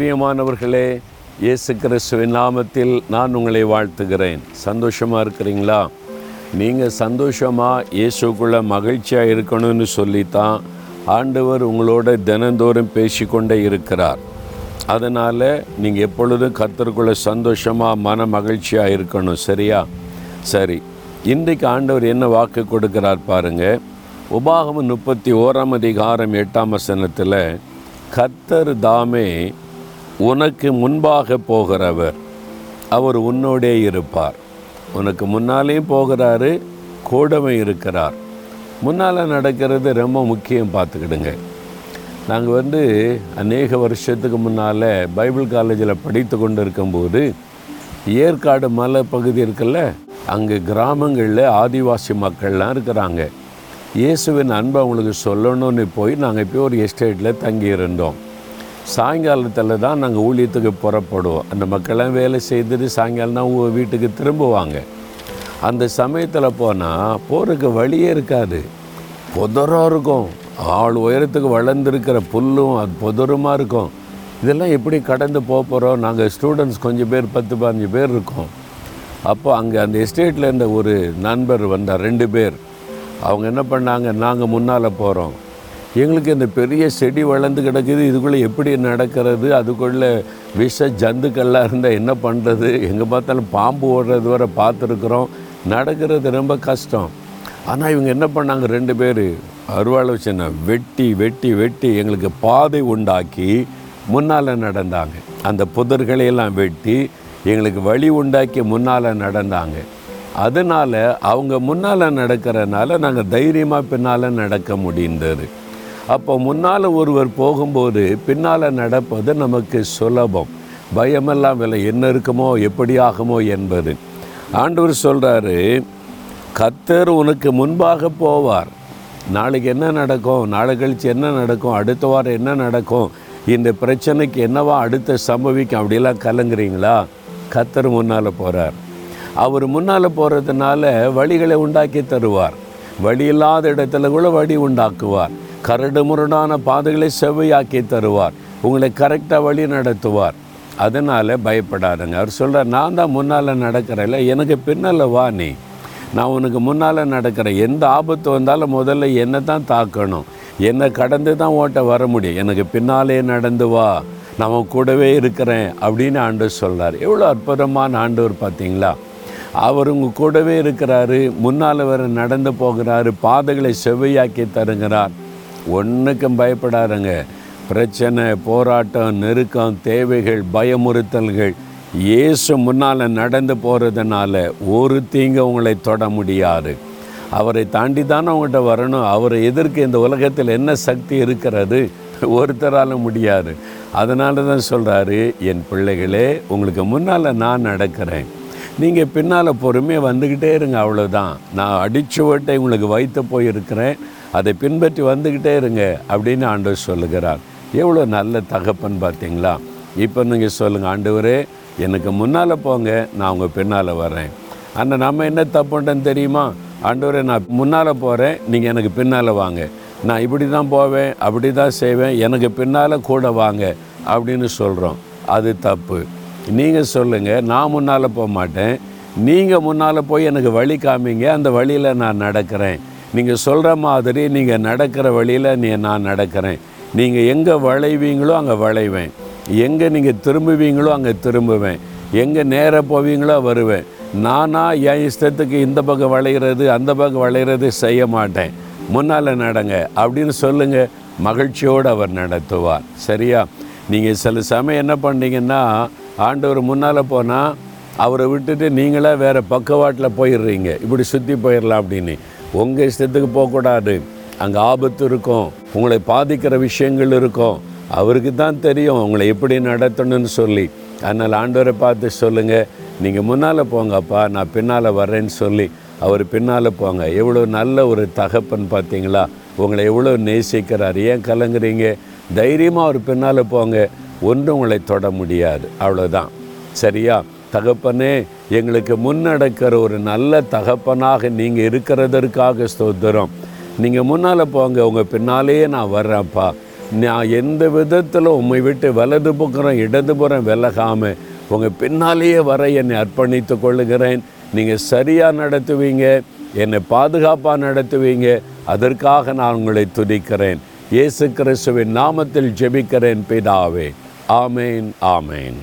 பிரியமானவர்களே இயேசு கிறிஸ்துவின் நாமத்தில் நான் உங்களை வாழ்த்துகிறேன். சந்தோஷமாக இருக்கிறீங்களா? நீங்கள் சந்தோஷமாக இயேசுக்குள்ளே மகிழ்ச்சியாக இருக்கணும்னு சொல்லித்தான் ஆண்டவர் உங்களோட தினந்தோறும் பேசிக்கொண்டே இருக்கிறார். அதனால் நீங்கள் எப்பொழுதும் கத்தருக்குள்ளே சந்தோஷமாக மன மகிழ்ச்சியாக இருக்கணும் சரியா? சரி இன்றைக்கு ஆண்டவர் என்ன வாக்கு கொடுக்கிறார் பாருங்கள் உபாகமும் முப்பத்தி ஓராம் அதிகாரம் எட்டாம் வசனத்தில் கத்தர் தாமே உனக்கு முன்பாக போகிறவர் அவர் உன்னோடே இருப்பார். உனக்கு முன்னாலேயும் போகிறாரு கூடவே இருக்கிறார். முன்னால் நடக்கிறது ரொம்ப முக்கியம் பார்த்துக்கிடுங்க. நாங்கள் வந்து அநேக வருஷத்துக்கு முன்னால் பைபிள் காலேஜில் படித்து கொண்டு இருக்கும்போது ஏற்காடு மலை பகுதி இருக்குல்ல அங்கே கிராமங்களில் ஆதிவாசி மக்கள்லாம் இருக்கிறாங்க. இயேசுவின் அன்பை அவங்களுக்கு சொல்லணும்னு போய் நாங்கள் இப்போ ஒரு எஸ்டேட்டில் தங்கியிருந்தோம். சாயங்காலத்தில் தான் நாங்கள் ஊழியத்துக்கு புறப்படுவோம். அந்த மக்கள்லாம் வேலை செய்துட்டு சாயங்காலம் தான் உங்கள் வீட்டுக்கு திரும்புவாங்க. அந்த சமயத்தில் போனால் போகிறதுக்கு வழியே இருக்காது. புதராக இருக்கும். ஆள் உயரத்துக்கு வளர்ந்துருக்கிற புல்லும் அது புதருமாக இருக்கும். இதெல்லாம் எப்படி கடந்து போக போகிறோம் நாங்கள் ஸ்டூடெண்ட்ஸ் கொஞ்சம் பேர் பத்து பதினஞ்சு பேர் இருக்கோம். அப்போ அங்கே அந்த எஸ்டேட்டில் இருந்த ஒரு நண்பர் வந்தார் ரெண்டு பேர். அவங்க என்ன பண்ணாங்க? நாங்கள் முன்னால் போகிறோம் எங்களுக்கு இந்த பெரிய செடி வளர்ந்து கிடக்குது இதுக்குள்ளே எப்படி நடக்கிறது அதுக்குள்ளே விஷ ஜந்துக்கள்லாம் இருந்தால் என்ன பண்ணுறது எங்கே பார்த்தாலும் பாம்பு ஓடுறது வரை பார்த்துருக்குறோம். நடக்கிறது ரொம்ப கஷ்டம். ஆனால் இவங்க என்ன பண்ணாங்க ரெண்டு பேர்? அருவாளை வச்சுன்னா வெட்டி வெட்டி வெட்டி எங்களுக்கு பாதை உண்டாக்கி முன்னால் நடந்தாங்க. அந்த புதர்களையெல்லாம் வெட்டி எங்களுக்கு வழி உண்டாக்கி முன்னால் நடந்தாங்க. அதனால் அவங்க முன்னால் நடக்கிறனால நாங்கள் தைரியமாக பின்னால் நடக்க முடிந்தது. அப்போ முன்னால் ஒருவர் போகும்போது பின்னால் நடப்பது நமக்கு சுலபம். பயமெல்லாம் இல்லை என்ன இருக்குமோ எப்படி ஆகுமோ என்பது. ஆண்டவர் சொல்கிறாரு கத்தர் உனக்கு முன்பாக போவார். நாளைக்கு என்ன நடக்கும்? நாளை கழிச்சு என்ன நடக்கும்? அடுத்த வாரம் என்ன நடக்கும்? இந்த பிரச்சனைக்கு என்னவா அடுத்த சம்பவிக்கும்? அப்படிலாம் கலங்குறீங்களா? கத்தர் முன்னால் போகிறார் அவர் முன்னால் போகிறதுனால வழிகளை உண்டாக்கி தருவார். வழி இல்லாத இடத்துல கூட வழி உண்டாக்குவார். கரடு முரடான பாதைகளை செவ்வையாக்கி தருவார். உங்களை கரெக்டாக வழி நடத்துவார். அதனால் பயப்படாதுங்க. அவர் சொல்கிறார் நான் தான் முன்னால் நடக்கிறேன்ல எனக்கு பின்னால் வா நீ. நான் உனக்கு முன்னால் நடக்கிறேன். எந்த ஆபத்து வந்தாலும் முதல்ல என்னை தான் தாக்கணும். என்னை கடந்து தான் ஓட்ட வர முடியும். எனக்கு பின்னாலே நடந்து வா. நான் உன் கூடவே இருக்கிறேன் அப்படின்னு ஆண்டவர் சொல்கிறார் எவ்வளோ அற்புதமான ஆண்டவர் பார்த்தீங்களா? அவர் உங்கள் கூடவே இருக்கிறாரு முன்னால் வர நடந்து போகிறாரு பாதைகளை செவ்வையாக்கி தருகிறார். ஒன்றுக்கும் பயப்படாதங்க. பிரச்சனை போராட்டம் நெருக்கம் தேவைகள் பயமுறுத்தல்கள் இயேசு முன்னால் நடந்து போகிறதுனால ஒரு தீங்கு உங்களை தொட முடியாது. அவரை தாண்டி தானே உங்கள்கிட்ட வரணும். அவரை எதிர்க்க இந்த உலகத்தில் என்ன சக்தி இருக்கிறது ஒருத்தரால முடியாது. அதனால தான் சொல்கிறாரு என் பிள்ளைகளே உங்களுக்கு முன்னால் நான் நடக்கிறேன். நீங்கள் பின்னால் பொறுமையாக வந்துக்கிட்டே இருங்க அவ்வளோதான் நான் அடிச்சுவட்டை உங்களுக்கு வைத்து போயிருக்கிறேன். அதை பின்பற்றி வந்துக்கிட்டே இருங்க அப்படின்னு ஆண்டவர் சொல்லுகிறார். எவ்வளோ நல்ல தகப்பன் பார்த்தீங்களா? இப்போ நீங்கள் சொல்லுங்கள் ஆண்டவரே எனக்கு முன்னால் போங்க நான் உங்கள் பின்னால் வரேன் ஆனால் நம்ம என்ன தப்புன்றேன்னு தெரியுமா? ஆண்டவரே நான் முன்னால் போகிறேன் நீங்கள் எனக்கு பின்னால் வாங்க. நான் இப்படி தான் போவேன் அப்படி தான் செய்வேன் எனக்கு பின்னால் கூட வாங்க அப்படின்னு சொல்கிறோம் அது தப்பு. நீங்கள் சொல்லுங்கள் நான் முன்னால் போக மாட்டேன். நீங்கள் முன்னால் போய் எனக்கு வழி காமிங்க அந்த வழியில் நான் நடக்கிறேன். நீங்கள் சொல்கிற மாதிரி நீங்கள் நடக்கிற வழியில் நீ நான் நடக்கிறேன். நீங்கள் எங்கே வளைவீங்களோ அங்கே வளைவேன். எங்கே நீங்கள் திரும்புவீங்களோ அங்கே திரும்புவேன். எங்கே நேராக போவீங்களோ வருவேன். நானாக என் இஷ்டத்துக்கு இந்த பக்கம் வளைகிறது அந்த பக்கம் வளைகிறது செய்ய மாட்டேன். முன்னால் நடங்க அப்படின்னு சொல்லுங்கள் மகிழ்ச்சியோடு அவர் நடத்துவார். சரியா? நீங்கள் சில சமயம் என்ன பண்ணீங்கன்னா ஆண்டவர் முன்னால் போனால் அவரை விட்டுட்டு நீங்களே வேறு பக்கவாட்டில் போயிடுறீங்க. இப்படி சுற்றி போயிடலாம் அப்படின்னு. உங்கள் இஷ்டத்துக்கு போகக்கூடாது. அங்கே ஆபத்து இருக்கும். உங்களை பாதிக்கிற விஷயங்கள் இருக்கும். அவருக்கு தான் தெரியும் உங்களை எப்படி நடத்தணும்னு சொல்லி. அதனால் ஆண்டவரை பார்த்து சொல்லுங்கள் நீங்கள் முன்னால் போங்கப்பா நான் பின்னால் வர்றேன்னு சொல்லி. அவர் பின்னால் போங்க. எவ்வளோ நல்ல ஒரு தகப்பன் பார்த்தீங்களா? உங்களை எவ்வளோ நேசிக்கிறார். ஏன் கலங்குறீங்க? தைரியமாக அவர் பின்னால் போங்க. ஒன்றும் உங்களை தொட முடியாது. அவ்வளோதான் சரியா? தகப்பனே எங்களுக்கு முன்னடக்கிற ஒரு நல்ல தகப்பனாக நீங்கள் இருக்கிறதற்காக ஸ்தோத்திரம். நீங்கள் முன்னால் போங்க உங்கள் பின்னாலேயே நான் வர்றேன்ப்பா. நான் எந்த விதத்தில் உம்மை விட்டு வலது பக்கம் இடதுபுறம் விலகாமல் உங்கள் பின்னாலேயே வர என்னை அர்ப்பணித்து கொள்ளுகிறேன். நீங்கள் சரியாக நடத்துவீங்க என்னை பாதுகாப்பாக நடத்துவீங்க. அதற்காக நான் உங்களை துதிக்கிறேன். இயேசு கிறிஸ்துவின் நாமத்தில் ஜெபிக்கிறேன் பிதாவே. ஆமேன் ஆமேன்.